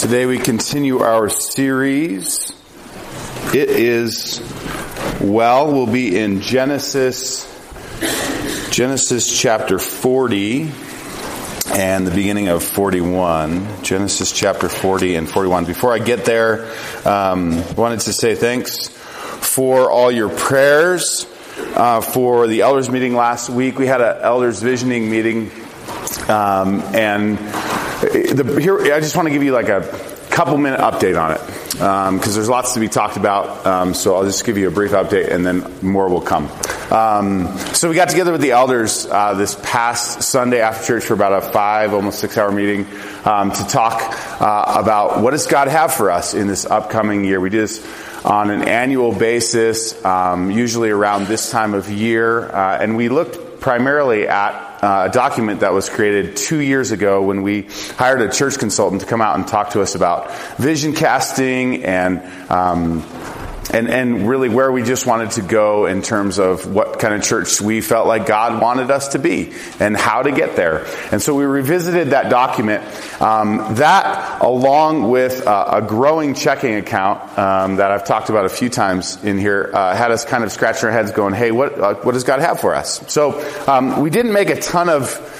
Today we continue our series. It is, well, we'll be in Genesis, Genesis chapter 40 and the beginning of 41. Genesis chapter 40 and 41. Before I get there, um, wanted to say thanks for all your prayers. Uh, for the elders meeting last week, we had an elders visioning meeting, um, and the, here, I just want to give you like a couple minute update on it because um, there's lots to be talked about. Um, so I'll just give you a brief update, and then more will come. Um, so we got together with the elders uh, this past Sunday after church for about a five, almost six hour meeting um, to talk uh, about what does God have for us in this upcoming year. We do this on an annual basis, um, usually around this time of year, uh, and we looked primarily at uh, a document that was created two years ago when we hired a church consultant to come out and talk to us about vision casting and um, and, and really where we just wanted to go in terms of what kind of church we felt like God wanted us to be and how to get there. And so we revisited that document. Um, that, along with uh, a growing checking account um, that I've talked about a few times in here, uh, had us kind of scratching our heads, going, "Hey, what uh, what does God have for us?" So um, we didn't make a ton of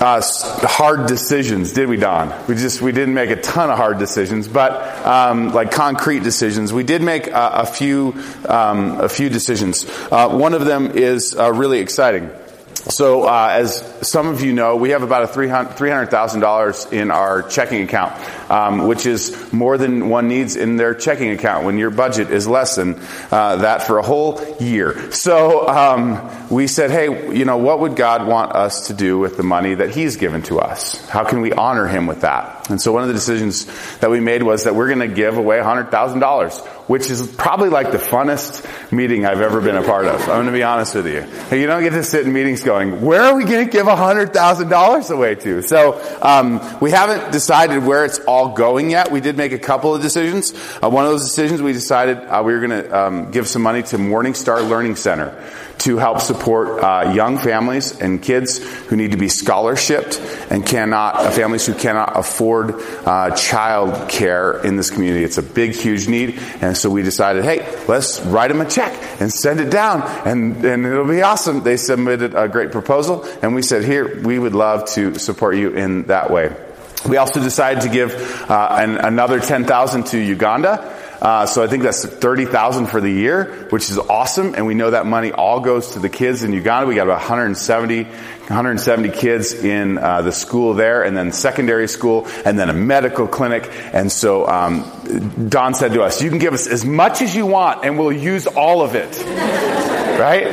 uh, hard decisions, did we, Don? We just we didn't make a ton of hard decisions, but um, like concrete decisions, we did make a, a few um, a few decisions. Uh, one of them is uh, really exciting. So, uh, as some of you know, we have about a $300,000 in our checking account, um, which is more than one needs in their checking account when your budget is less than uh, that for a whole year. So, um, we said, hey, you know, what would God want us to do with the money that He's given to us? How can we honor Him with that? And so, one of the decisions that we made was that we're going to give away $100,000 which is probably like the funnest meeting I've ever been a part of. I'm going to be honest with you. You don't get to sit in meetings going, where are we going to give $100,000 away to? So, um, we haven't decided where it's all going yet. We did make a couple of decisions. Uh, one of those decisions, we decided uh, we were going to um, give some money to Morningstar Learning Center to help support uh, young families and kids who need to be scholarshiped and cannot, uh, families who cannot afford uh, child care in this community. It's a big, huge need. And so we decided, hey, let's write them a check and send it down and, and it'll be awesome. They submitted a great proposal and we said, here, we would love to support you in that way. We also decided to give uh, an, another 10,000 to Uganda. Uh, so I think that's 30,000 for the year, which is awesome. And we know that money all goes to the kids in Uganda. We got about 170, 170 kids in uh, the school there, and then secondary school, and then a medical clinic. And so um, Don said to us, "You can give us as much as you want, and we'll use all of it." right?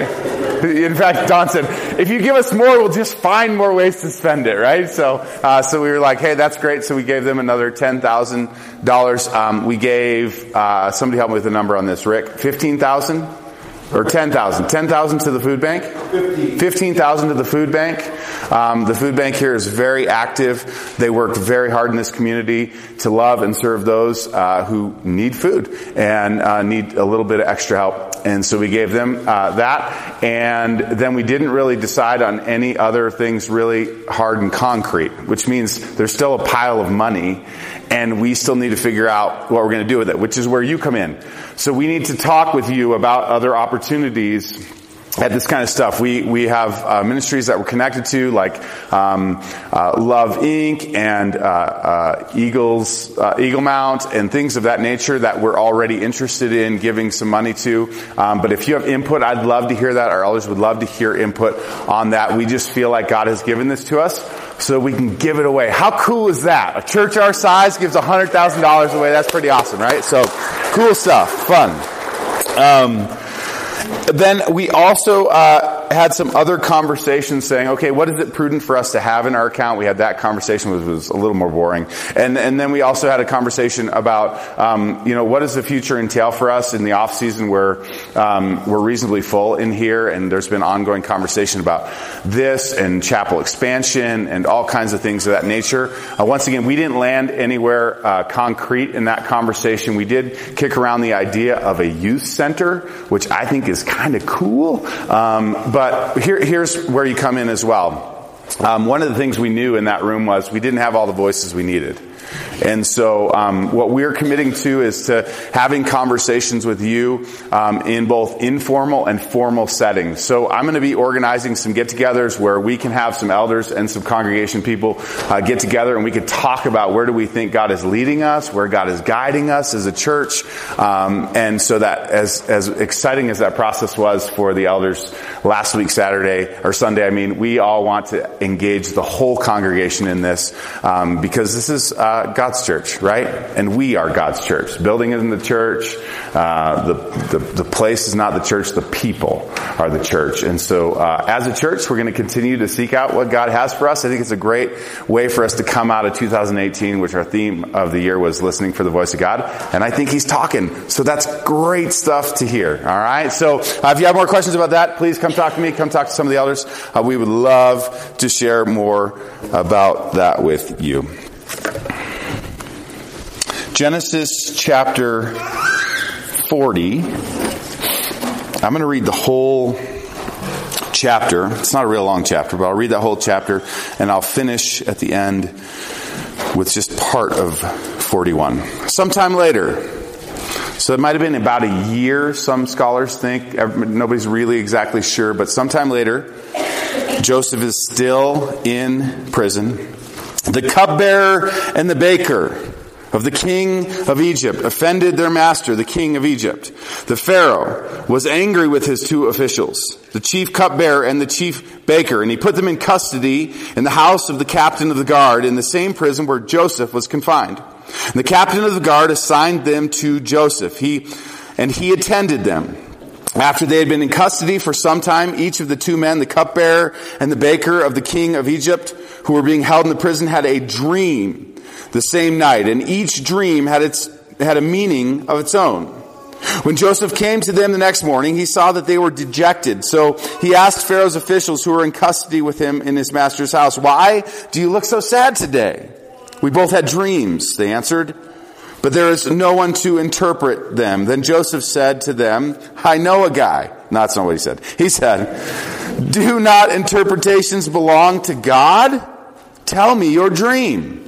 In fact, Don said, if you give us more, we'll just find more ways to spend it, right? So, uh, so we were like, hey, that's great. So we gave them another $10,000. Um, we gave, uh, somebody help me with the number on this, Rick, 15,000? Or 10,000. 10,000 to the food bank? 15,000 to the food bank. Um, the food bank here is very active. They work very hard in this community to love and serve those uh, who need food and uh, need a little bit of extra help. And so we gave them uh, that. And then we didn't really decide on any other things really hard and concrete, which means there's still a pile of money and we still need to figure out what we're going to do with it, which is where you come in. So we need to talk with you about other opportunities at this kind of stuff. We we have uh, ministries that we're connected to, like um, uh, Love Inc. and uh, uh Eagles uh, Eagle Mount and things of that nature that we're already interested in giving some money to. Um, but if you have input, I'd love to hear that. Our elders would love to hear input on that. We just feel like God has given this to us so we can give it away. How cool is that? A church our size gives $100,000 away. That's pretty awesome, right? So cool stuff. Fun. Um, then we also uh, had some other conversations saying, okay, what is it prudent for us to have in our account? We had that conversation, which was a little more boring. And, and then we also had a conversation about, um, you know, what does the future entail for us in the off season where um, we're reasonably full in here, and there's been ongoing conversation about this and chapel expansion and all kinds of things of that nature. Uh, once again, we didn't land anywhere uh, concrete in that conversation. We did kick around the idea of a youth center, which I think is kind of cool. Um, but here, here's where you come in as well. um, one of the things we knew in that room was we didn't have all the voices we needed. And so, um, what we're committing to is to having conversations with you um, in both informal and formal settings. So, I'm going to be organizing some get-togethers where we can have some elders and some congregation people uh, get together, and we can talk about where do we think God is leading us, where God is guiding us as a church. Um, and so, that as as exciting as that process was for the elders last week, Saturday or Sunday, I mean, we all want to engage the whole congregation in this um, because this is. Uh, God's church, right? And we are God's church. Building isn't the church. Uh, the, the, the place is not the church. The people are the church. And so, uh, as a church, we're going to continue to seek out what God has for us. I think it's a great way for us to come out of 2018, which our theme of the year was listening for the voice of God. And I think He's talking. So that's great stuff to hear. All right. So uh, if you have more questions about that, please come talk to me. Come talk to some of the elders. Uh, we would love to share more about that with you. Genesis chapter 40. I'm going to read the whole chapter. It's not a real long chapter, but I'll read that whole chapter and I'll finish at the end with just part of 41. Sometime later, so it might have been about a year, some scholars think. Nobody's really exactly sure, but sometime later, Joseph is still in prison. The cupbearer and the baker of the king of Egypt offended their master, the king of Egypt. The Pharaoh was angry with his two officials, the chief cupbearer and the chief baker, and he put them in custody in the house of the captain of the guard in the same prison where Joseph was confined. And the captain of the guard assigned them to Joseph. He, and he attended them. After they had been in custody for some time, each of the two men, the cupbearer and the baker of the king of Egypt, who were being held in the prison, had a dream the same night, and each dream had its, had a meaning of its own. When Joseph came to them the next morning, he saw that they were dejected. So he asked Pharaoh's officials who were in custody with him in his master's house, Why do you look so sad today? We both had dreams, they answered, but there is no one to interpret them. Then Joseph said to them, I know a guy. No, that's not what he said. He said, Do not interpretations belong to God? Tell me your dream.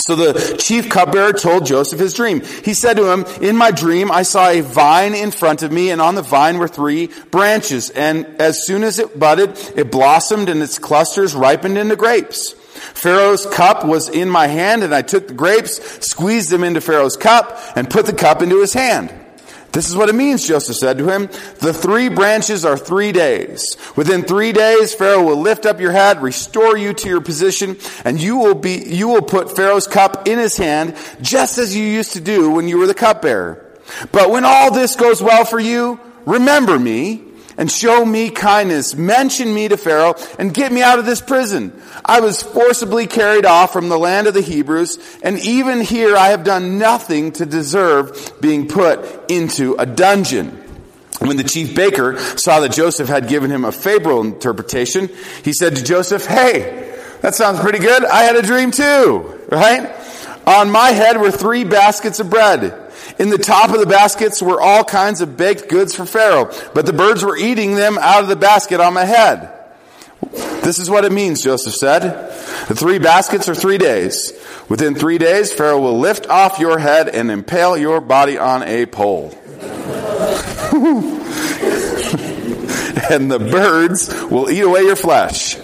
So the chief cupbearer told Joseph his dream. He said to him, In my dream, I saw a vine in front of me, and on the vine were three branches. And as soon as it budded, it blossomed, and its clusters ripened into grapes. Pharaoh's cup was in my hand, and I took the grapes, squeezed them into Pharaoh's cup, and put the cup into his hand. This is what it means, Joseph said to him. The three branches are three days. Within three days, Pharaoh will lift up your head, restore you to your position, and you will be, you will put Pharaoh's cup in his hand, just as you used to do when you were the cupbearer. But when all this goes well for you, remember me and show me kindness. Mention me to Pharaoh and get me out of this prison. I was forcibly carried off from the land of the Hebrews, and even here I have done nothing to deserve being put into a dungeon. When the chief baker saw that Joseph had given him a favorable interpretation, he said to Joseph, Hey, that sounds pretty good. I had a dream too, right? On my head were three baskets of bread. In the top of the baskets were all kinds of baked goods for Pharaoh, but the birds were eating them out of the basket on my head. This is what it means, Joseph said. The three baskets are three days. Within three days, Pharaoh will lift off your head and impale your body on a pole. and the birds will eat away your flesh.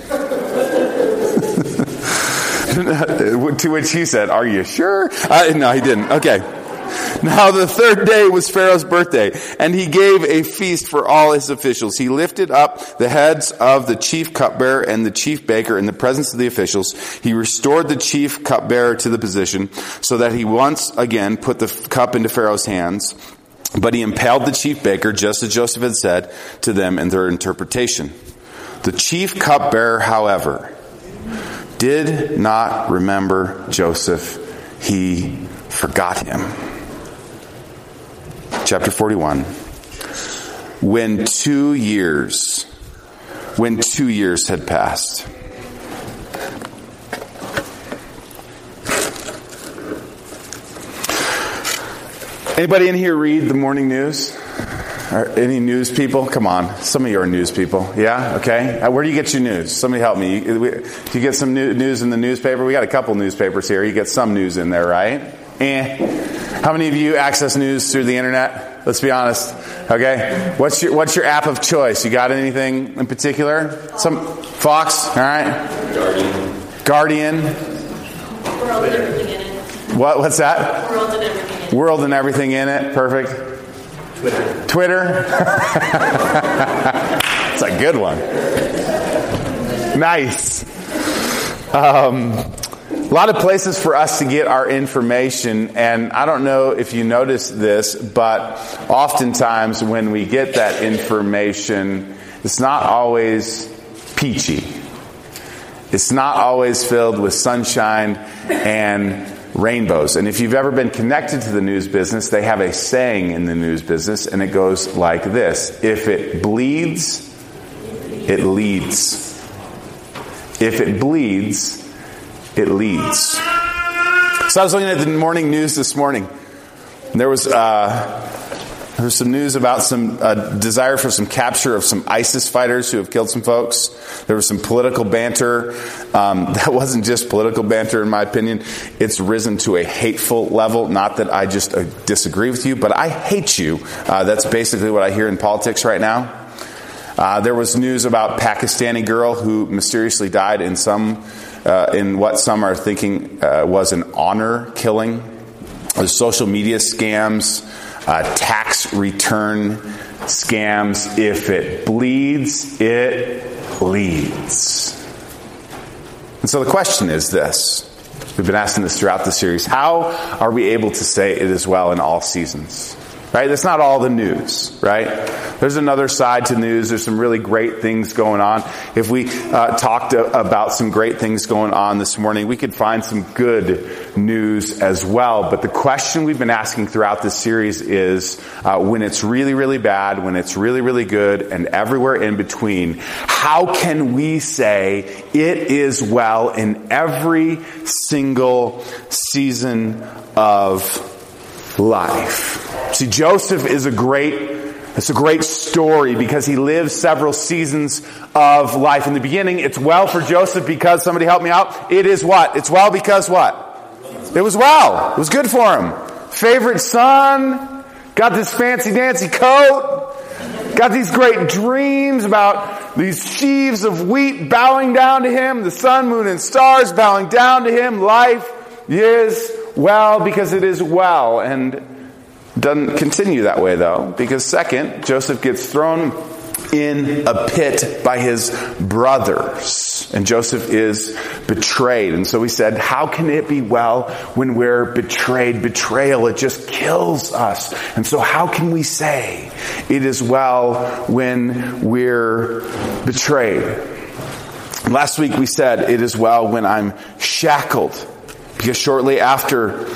to which he said, Are you sure? No, he didn't. Okay. Now the third day was Pharaoh's birthday, and he gave a feast for all his officials. He lifted up the heads of the chief cupbearer and the chief baker in the presence of the officials. He restored the chief cupbearer to the position so that he once again put the cup into Pharaoh's hands. But he impaled the chief baker, just as Joseph had said to them in their interpretation. The chief cupbearer, however, did not remember Joseph. He forgot him chapter 41. When two years, when two years had passed. Anybody in here read the morning news? Are any news people? Come on. Some of you are news people. Yeah? Okay. Uh, where do you get your news? Somebody help me. Do you get some news in the newspaper? We got a couple newspapers here. You get some news in there, right? Eh. How many of you access news through the internet? Let's be honest. Okay. What's your What's your app of choice? You got anything in particular? Some Fox. All right. Guardian. Guardian. World and everything in it. What? What's that? World and everything in it. World and everything in it. Perfect. Twitter. Twitter. It's a good one. Nice. Um, a lot of places for us to get our information, and I don't know if you notice this, but oftentimes when we get that information, it's not always peachy. It's not always filled with sunshine and rainbows. And if you've ever been connected to the news business, they have a saying in the news business, and it goes like this If it bleeds, it leads. If it bleeds, it leads. So I was looking at the morning news this morning. There was uh, there was some news about some uh, desire for some capture of some ISIS fighters who have killed some folks. There was some political banter. Um, that wasn't just political banter, in my opinion. It's risen to a hateful level. Not that I just uh, disagree with you, but I hate you. Uh, that's basically what I hear in politics right now. Uh, there was news about Pakistani girl who mysteriously died in some, uh, in what some are thinking uh, was an honor killing. Social media scams, uh, tax return scams. If it bleeds, it leads. And so the question is this. We've been asking this throughout the series. How are we able to say it is well in all seasons? Right? That's not all the news, right? There's another side to news. There's some really great things going on. If we uh, talked about some great things going on this morning, we could find some good news as well. But the question we've been asking throughout this series is uh, when it's really, really bad, when it's really, really good, and everywhere in between, how can we say it is well in every single season of life? See, Joseph is a great, it's a great story because he lives several seasons of life. In the beginning, it's well for Joseph because, somebody help me out, it is what? It's well because what? It was well. It was good for him. Favorite son, got this fancy dancy coat, got these great dreams about these sheaves of wheat bowing down to him, the sun, moon, and stars bowing down to him. Life is well because it is well. And doesn't continue that way though, because second, Joseph gets thrown in a pit by his brothers. And Joseph is betrayed. And so we said, how can it be well when we're betrayed? Betrayal, it just kills us. And so how can we say it is well when we're betrayed? Last week we said it is well when I'm shackled. Because shortly after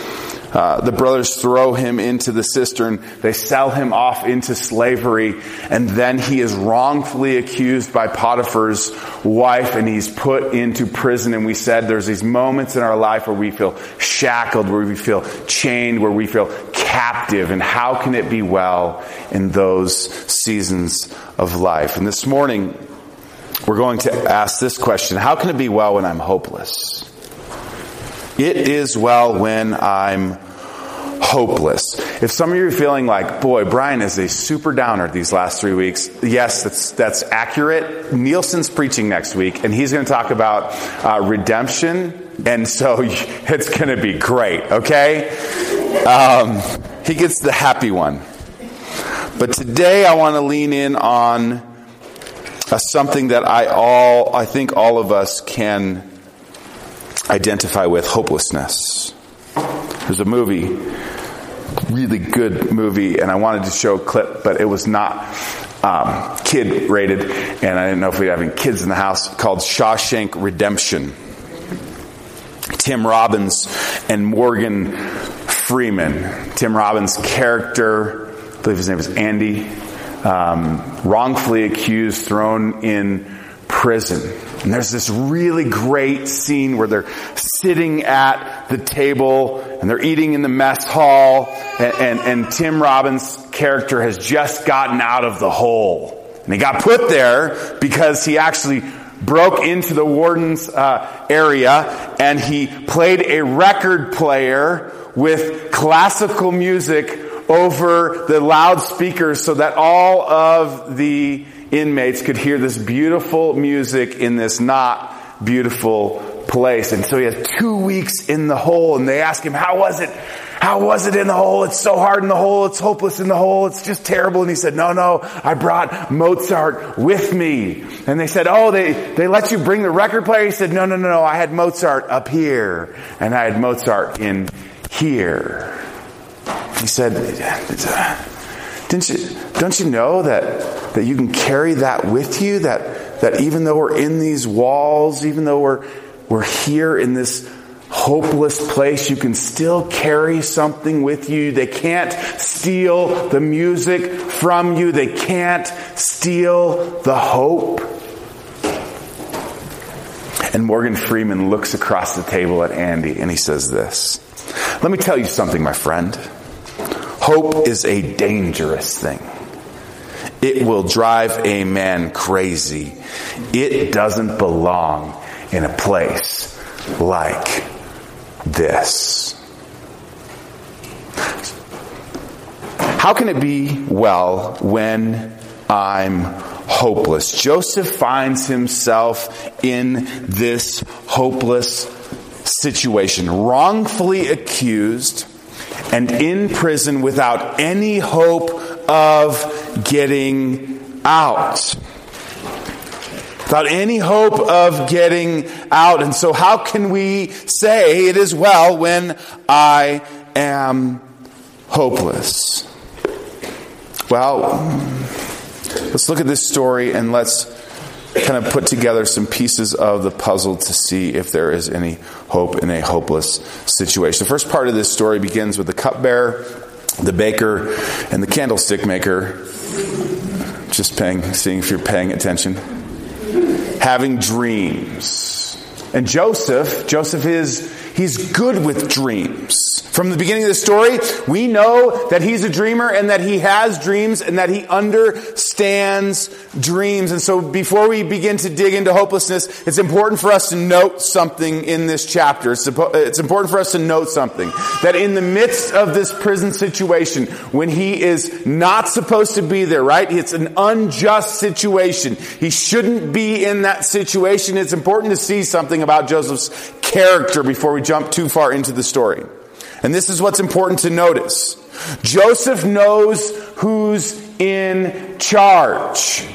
uh, the brothers throw him into the cistern. They sell him off into slavery. And then he is wrongfully accused by Potiphar's wife and he's put into prison. And we said there's these moments in our life where we feel shackled, where we feel chained, where we feel captive. And how can it be well in those seasons of life? And this morning, we're going to ask this question How can it be well when I'm hopeless? It is well when I'm hopeless. If some of you are feeling like, boy, Brian is a super downer these last three weeks, yes, that's, that's accurate. Nielsen's preaching next week, and he's going to talk about uh, redemption, and so it's going to be great, okay? Um, he gets the happy one. But today I want to lean in on uh, something that I all, I think all of us can identify with hopelessness. There's a movie, really good movie, and I wanted to show a clip, but it was not um, kid rated, and I didn't know if we had any kids in the house, called Shawshank Redemption. Tim Robbins and Morgan Freeman. Tim Robbins' character, I believe his name is Andy, um, wrongfully accused, thrown in prison. And there's this really great scene where they're sitting at the table and they're eating in the mess hall and, and, and Tim Robbins' character has just gotten out of the hole. And he got put there because he actually broke into the warden's uh, area and he played a record player with classical music over the loudspeakers so that all of the inmates could hear this beautiful music in this not beautiful place. And so he has two weeks in the hole and they ask him, how was it? How was it in the hole? It's so hard in the hole. It's hopeless in the hole. It's just terrible. And he said, no, no, I brought Mozart with me. And they said, oh, they, they let you bring the record player? He said, no, no, no, no. I had Mozart up here and I had Mozart in here. He said, didn't you, don't you know that, that you can carry that with you? That, that even though we're in these walls, even though we're, we're here in this hopeless place, you can still carry something with you. They can't steal the music from you. They can't steal the hope. And Morgan Freeman looks across the table at Andy and he says this. Let me tell you something, my friend. Hope is a dangerous thing. It will drive a man crazy. It doesn't belong in a place like this. How can it be well when I'm hopeless? Joseph finds himself in this hopeless situation, wrongfully accused and in prison without any hope of getting out without any hope of getting out. And so how can we say it is well when I am hopeless? Well, let's look at this story and let's kind of put together some pieces of the puzzle to see if there is any hope in a hopeless situation. The first part of this story begins with the cupbearer, the baker, and the candlestick maker. Just paying, seeing if you're paying attention having dreams. And Joseph, Joseph is, he's good with dreams. From the beginning of the story, we know that he's a dreamer and that he has dreams and that he understands dreams. And so before we begin to dig into hopelessness, it's important for us to note something in this chapter. It's, it's important for us to note something. That in the midst of this prison situation, when he is not supposed to be there, right? It's an unjust situation. He shouldn't be in that situation. It's important to see something about Joseph's character before we jump too far into the story. And this is what's important to notice. Joseph knows who's in charge.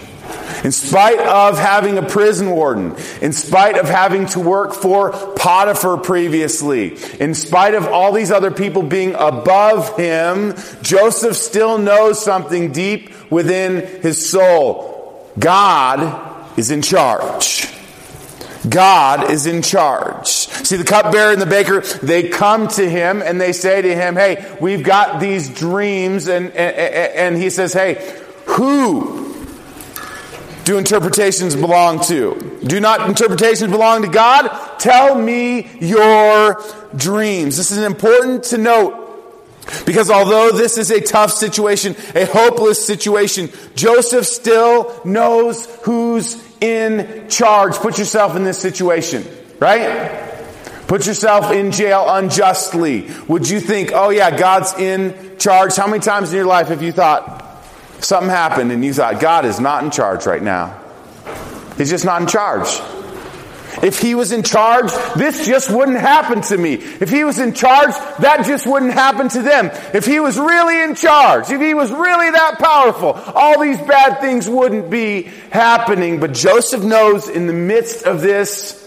In spite of having a prison warden, in spite of having to work for Potiphar previously, in spite of all these other people being above him, Joseph still knows something deep within his soul. God is in charge. God is in charge. See, the cupbearer and the baker, they come to him and they say to him, Hey, we've got these dreams. And, and, and he says, Hey, who do interpretations belong to? Do not interpretations belong to God? Tell me your dreams. This is important to note. Because although this is a tough situation, a hopeless situation, Joseph still knows who's in charge. Put yourself in this situation, right? Put yourself in jail unjustly. Would you think, oh yeah, God's in charge? How many times in your life have you thought something happened and you thought, God is not in charge right now? He's just not in charge. If he was in charge, this just wouldn't happen to me. If he was in charge, that just wouldn't happen to them. If he was really in charge, if he was really that powerful, all these bad things wouldn't be happening. But Joseph knows in the midst of this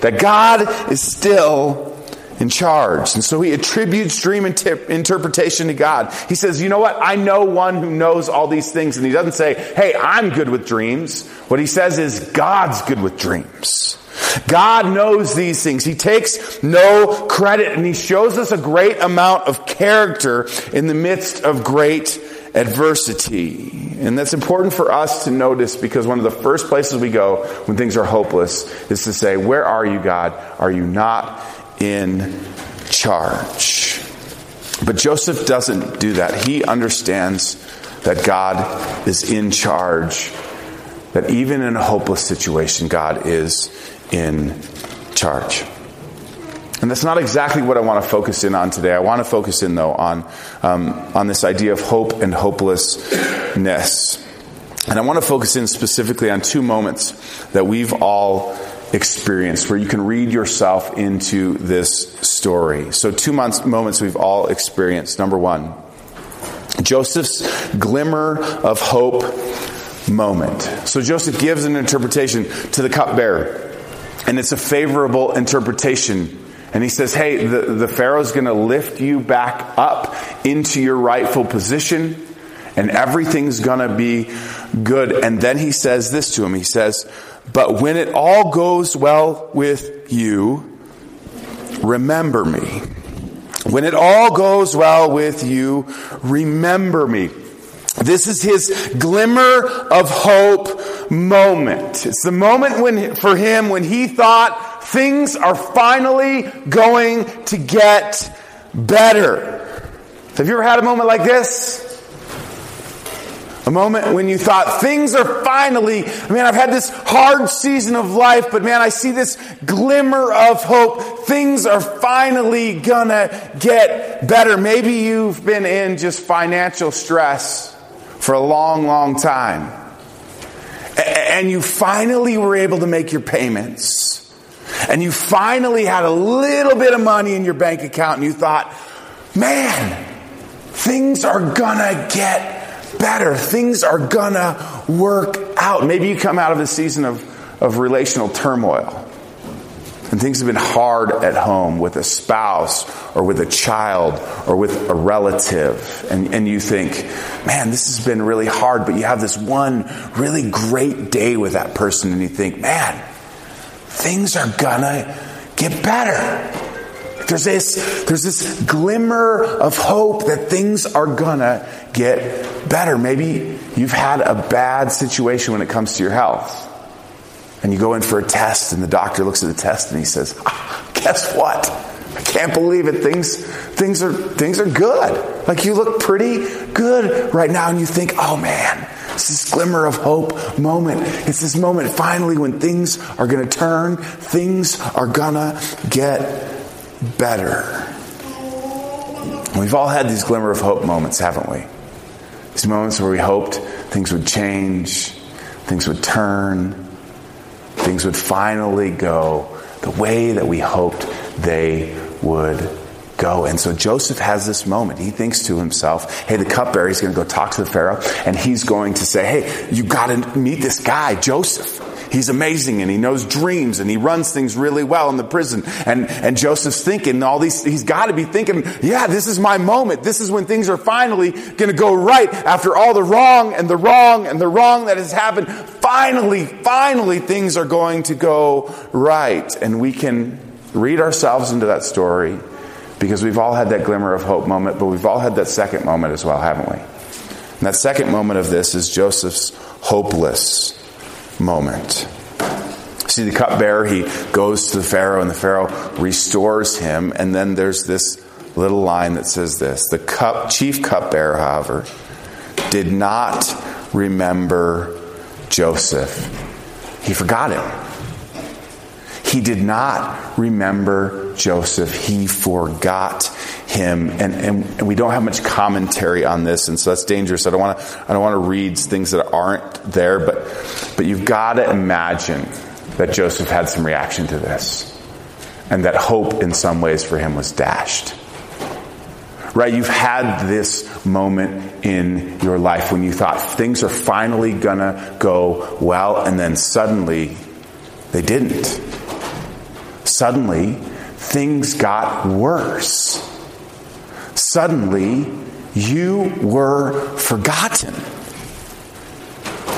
that God is still in charge. And so he attributes dream inter- interpretation to God. He says, you know what? I know one who knows all these things. And he doesn't say, hey, I'm good with dreams. What he says is, God's good with dreams. God knows these things. He takes no credit and he shows us a great amount of character in the midst of great adversity. And that's important for us to notice because one of the first places we go when things are hopeless is to say, Where are you, God? Are you not in charge? But Joseph doesn't do that. He understands that God is in charge, that even in a hopeless situation, God is in charge. And that's not exactly what I want to focus in on today. I want to focus in, though, on, um, on this idea of hope and hopelessness. And I want to focus in specifically on two moments that we've all experienced where you can read yourself into this story. So, two months, moments we've all experienced. Number one, Joseph's glimmer of hope moment. So, Joseph gives an interpretation to the cupbearer, and it's a favorable interpretation. And he says, Hey, the, the Pharaoh's going to lift you back up into your rightful position, and everything's going to be good. And then he says this to him He says, But when it all goes well with you, remember me. When it all goes well with you, remember me. This is his glimmer of hope moment. It's the moment when, for him when he thought things are finally going to get better. Have you ever had a moment like this? A moment when you thought things are finally, man, I've had this hard season of life, but man, I see this glimmer of hope. Things are finally gonna get better. Maybe you've been in just financial stress for a long, long time. And you finally were able to make your payments. And you finally had a little bit of money in your bank account and you thought, man, things are gonna get better. Things are gonna work out. Maybe you come out of a season of, of relational turmoil. And things have been hard at home with a spouse or with a child or with a relative. And, and you think, man, this has been really hard, but you have this one really great day with that person and you think, man, things are gonna get better. There's this, there's this glimmer of hope that things are gonna get better. Maybe you've had a bad situation when it comes to your health. And you go in for a test and the doctor looks at the test and he says, ah, guess what? I can't believe it. Things, things are, things are good. Like you look pretty good right now and you think, oh man, it's this glimmer of hope moment. It's this moment finally when things are going to turn, things are to get better. We've all had these glimmer of hope moments, haven't we? These moments where we hoped things would change, things would turn, things would finally go the way that we hoped they would go. And so Joseph has this moment. He thinks to himself, hey, the cupbearer is going to go talk to the Pharaoh and he's going to say, hey, you got to meet this guy, Joseph. He's amazing and he knows dreams and he runs things really well in the prison. And, and Joseph's thinking all these, he's got to be thinking, yeah, this is my moment. This is when things are finally going to go right after all the wrong and the wrong and the wrong that has happened. Finally, finally things are going to go right. And we can read ourselves into that story because we've all had that glimmer of hope moment, but we've all had that second moment as well, haven't we? And that second moment of this is Joseph's hopeless moment. See, the cupbearer, he goes to the Pharaoh, and the Pharaoh restores him. And then there's this little line that says this The cup, chief cupbearer, however, did not remember Joseph. He forgot him. He did not remember Joseph. He forgot him. And, and, and, we don't have much commentary on this, and so that's dangerous. I don't want to I don't want to read things that aren't there, but but you've got to imagine that Joseph had some reaction to this. And that hope in some ways for him was dashed. Right? You've had this moment in your life when you thought things are finally gonna go well, and then suddenly they didn't. Suddenly, things got worse. Suddenly, you were forgotten.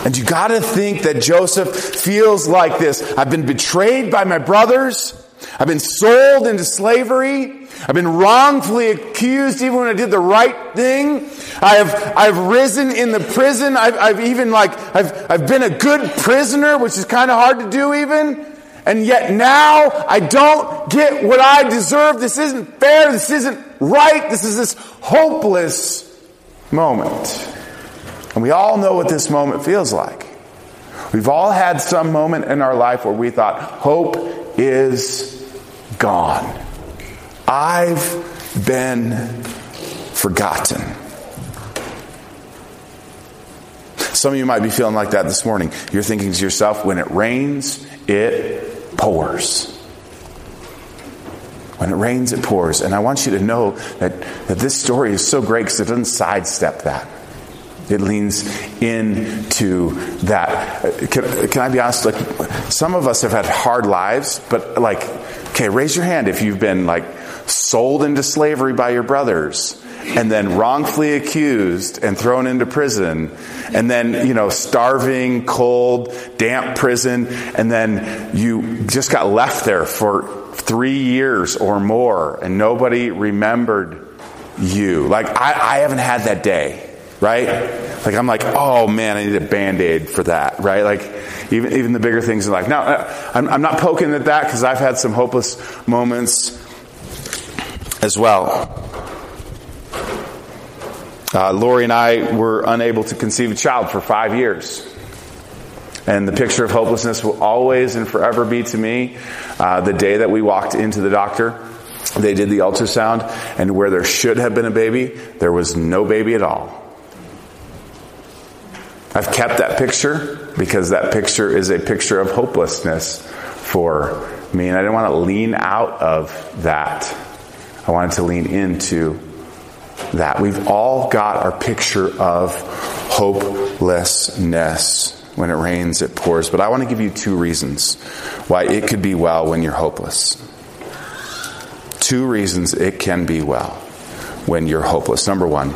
And you gotta think that Joseph feels like this. I've been betrayed by my brothers. I've been sold into slavery. I've been wrongfully accused even when I did the right thing. I have, I've risen in the prison. I've, I've even like, I've, I've been a good prisoner, which is kind of hard to do even. And yet now I don't get what I deserve. This isn't fair. This isn't right. This is this hopeless moment. And we all know what this moment feels like. We've all had some moment in our life where we thought, hope is gone. I've been forgotten. Some of you might be feeling like that this morning. You're thinking to yourself, when it rains, it pours. When it rains, it pours. And I want you to know that, that this story is so great because it doesn't sidestep that. It leans into that. Uh, can, can I be honest? Like, some of us have had hard lives, but like, okay, raise your hand if you've been like sold into slavery by your brothers and then wrongfully accused and thrown into prison and then you know starving cold damp prison and then you just got left there for three years or more and nobody remembered you. Like i, I haven't had that day right? Like i'm like oh man i need a band-aid for that right? Like even, even the bigger things in life. Now uh, i'm, I'm not poking at that because i've had some hopeless moments as well uh, Lori and I were unable to conceive a child for five years. And the picture of hopelessness will always and forever be to me uh, the day that we walked into the doctor. They did the ultrasound, and where there should have been a baby, there was no baby at all. I've kept that picture because that picture is a picture of hopelessness for me, and I didn't want to lean out of that. I wanted to lean into that. We've all got our picture of hopelessness. When it rains, it pours. But I want to give you two reasons why it could be well when you're hopeless. Two reasons it can be well when you're hopeless. Number one,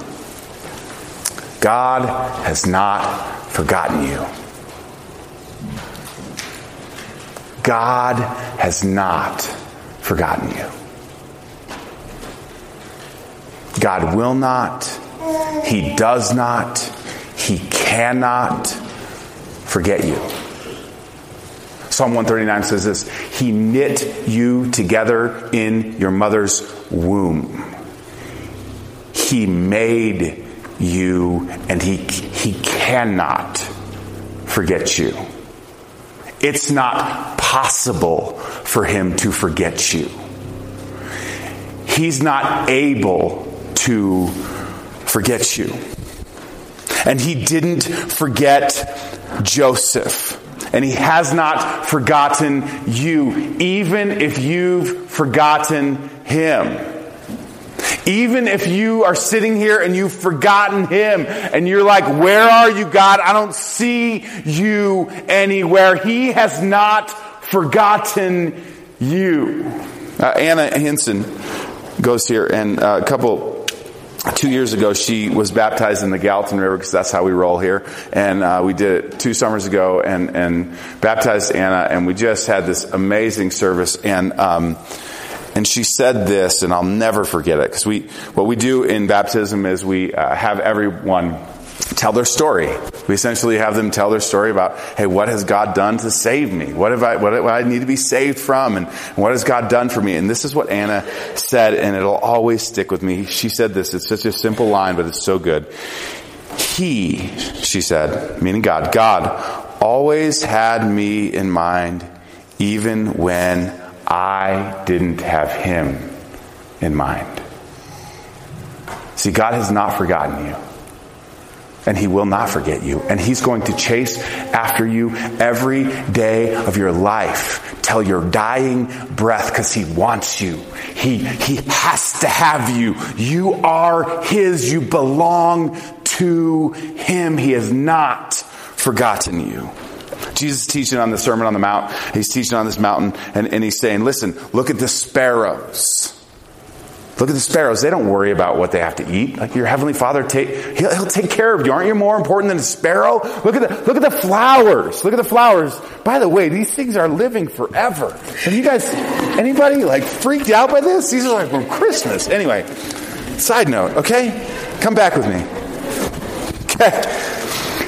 God has not forgotten you. God has not forgotten you. God will not, He does not, He cannot forget you. Psalm 139 says this He knit you together in your mother's womb. He made you, and He, he cannot forget you. It's not possible for Him to forget you. He's not able to forget you. And he didn't forget Joseph. And he has not forgotten you, even if you've forgotten him. Even if you are sitting here and you've forgotten him and you're like, where are you, God? I don't see you anywhere. He has not forgotten you. Uh, Anna Henson goes here and uh, a couple two years ago, she was baptized in the Gallatin River because that's how we roll here. And uh, we did it two summers ago and, and baptized Anna, and we just had this amazing service. And um, and she said this, and I'll never forget it because we what we do in baptism is we uh, have everyone tell their story. We essentially have them tell their story about, hey, what has God done to save me? What have I, what, I need to be saved from? And what has God done for me? And this is what Anna said, and it'll always stick with me. She said this. It's such a simple line, but it's so good. He, she said, meaning God, God always had me in mind even when I didn't have him in mind. See, God has not forgotten you and he will not forget you. And he's going to chase after you every day of your life till your dying breath because he wants you. He, he has to have you. You are his. You belong to him. He has not forgotten you. Jesus is teaching on the Sermon on the Mount. He's teaching on this mountain and, and he's saying, listen, look at the sparrows. Look at the sparrows. They don't worry about what they have to eat. Like your heavenly Father, take, he'll, he'll, take care of you. Aren't you more important than a sparrow? Look at the look at the flowers. Look at the flowers. By the way, these things are living forever. Have you guys, anybody like freaked out by this? These are like from Christmas. Anyway, side note. Okay, come back with me. Okay.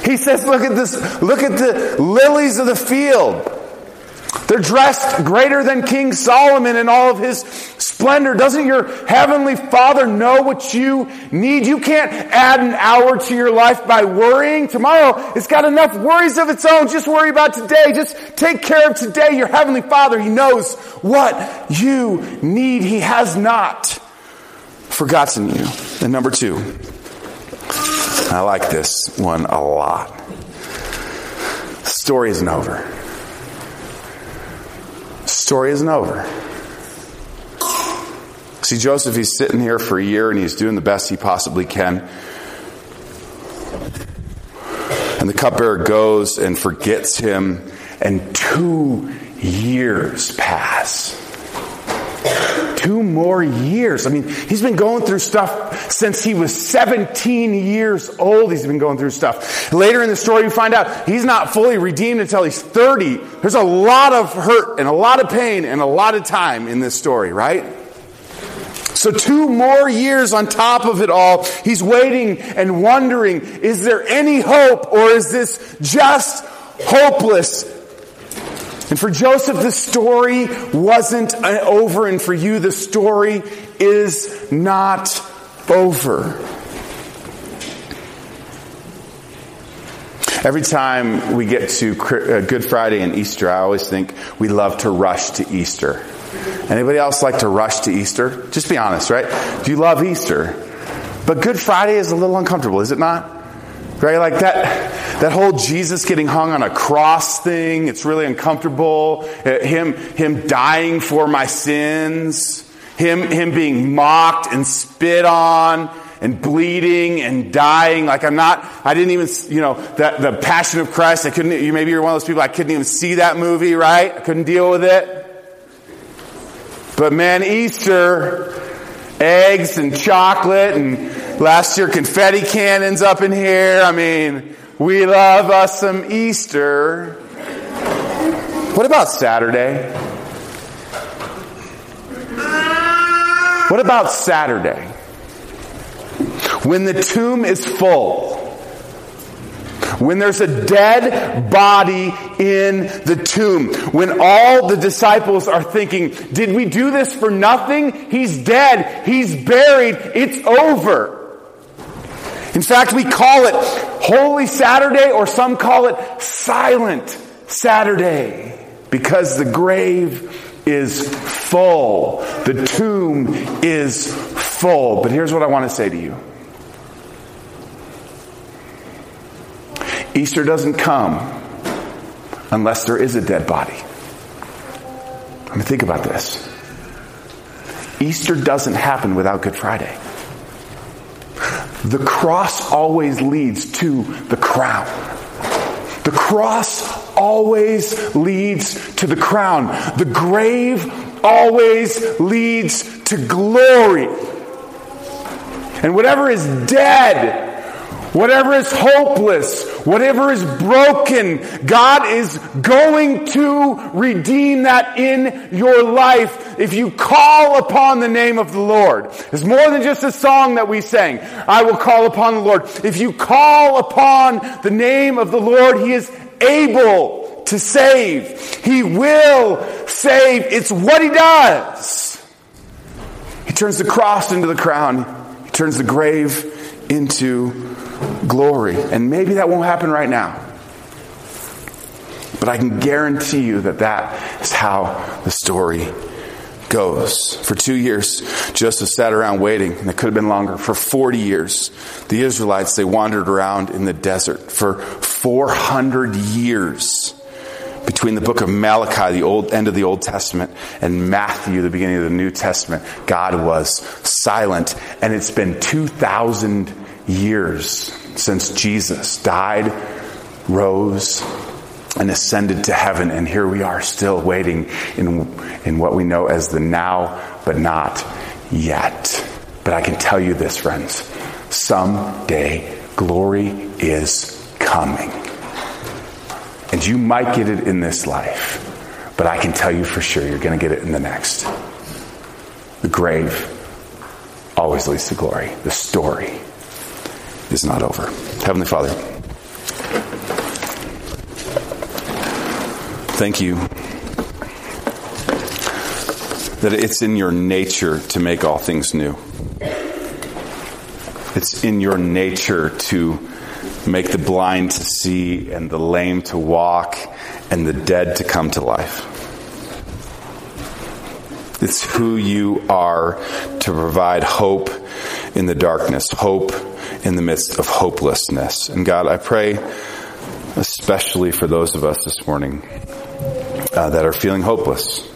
He says, look at this. Look at the lilies of the field. They're dressed greater than King Solomon in all of his splendor. Doesn't your heavenly father know what you need? You can't add an hour to your life by worrying. Tomorrow, it's got enough worries of its own. Just worry about today. Just take care of today. Your heavenly father, he knows what you need. He has not forgotten you. And number two, I like this one a lot. The story isn't over. Story isn't over. See, Joseph, he's sitting here for a year and he's doing the best he possibly can. And the cupbearer goes and forgets him, and two years pass two more years. I mean, he's been going through stuff since he was 17 years old. He's been going through stuff. Later in the story, you find out he's not fully redeemed until he's 30. There's a lot of hurt and a lot of pain and a lot of time in this story, right? So two more years on top of it all, he's waiting and wondering, is there any hope or is this just hopeless? And for Joseph, the story wasn't over, and for you, the story is not over. Every time we get to uh, Good Friday and Easter, I always think we love to rush to Easter. Anybody else like to rush to Easter? Just be honest, right? Do you love Easter? But Good Friday is a little uncomfortable, is it not? Right? Like that, that whole Jesus getting hung on a cross thing, it's really uncomfortable. Uh, him, him dying for my sins. Him, him being mocked and spit on and bleeding and dying. Like I'm not, I didn't even, you know, the, the Passion of Christ, I couldn't, you maybe you're one of those people, I couldn't even see that movie, right? I couldn't deal with it. But man, Easter, eggs and chocolate and Last year, confetti cannons up in here. I mean, we love us some Easter. What about Saturday? What about Saturday? When the tomb is full. When there's a dead body in the tomb. When all the disciples are thinking, did we do this for nothing? He's dead. He's buried. It's over. In fact, we call it Holy Saturday or some call it Silent Saturday because the grave is full. The tomb is full. But here's what I want to say to you. Easter doesn't come unless there is a dead body. I mean, think about this. Easter doesn't happen without Good Friday. The cross always leads to the crown. The cross always leads to the crown. The grave always leads to glory. And whatever is dead Whatever is hopeless, whatever is broken, God is going to redeem that in your life if you call upon the name of the Lord. It's more than just a song that we sang. I will call upon the Lord. If you call upon the name of the Lord, He is able to save. He will save. It's what He does. He turns the cross into the crown. He turns the grave into glory. And maybe that won't happen right now. But I can guarantee you that that is how the story goes. For two years, Joseph sat around waiting, and it could have been longer. For 40 years, the Israelites, they wandered around in the desert. For 400 years, between the book of Malachi, the old end of the Old Testament, and Matthew, the beginning of the New Testament, God was silent. And it's been 2,000 years since Jesus died, rose, and ascended to heaven. And here we are still waiting in, in what we know as the now, but not yet. But I can tell you this, friends. Someday, glory is coming. And you might get it in this life, but I can tell you for sure you're going to get it in the next. The grave always leads to glory. The story is not over. Heavenly Father, thank you that it's in your nature to make all things new. It's in your nature to make the blind to see and the lame to walk and the dead to come to life. It's who you are to provide hope in the darkness, hope in the midst of hopelessness. And God, I pray especially for those of us this morning uh, that are feeling hopeless,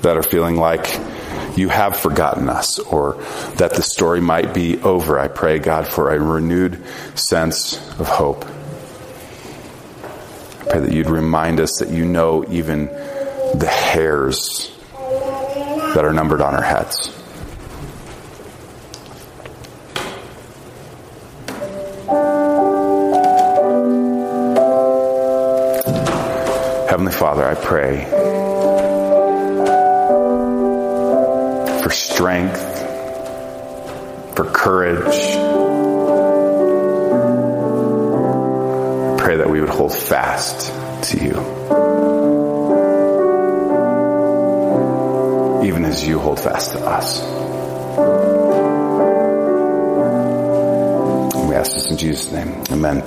that are feeling like you have forgotten us or that the story might be over. I pray, God, for a renewed sense of hope. I pray that you'd remind us that you know even the hairs that are numbered on our heads. Heavenly Father, I pray for strength, for courage. I pray that we would hold fast to you. As you hold fast to us. We ask this in Jesus' name. Amen.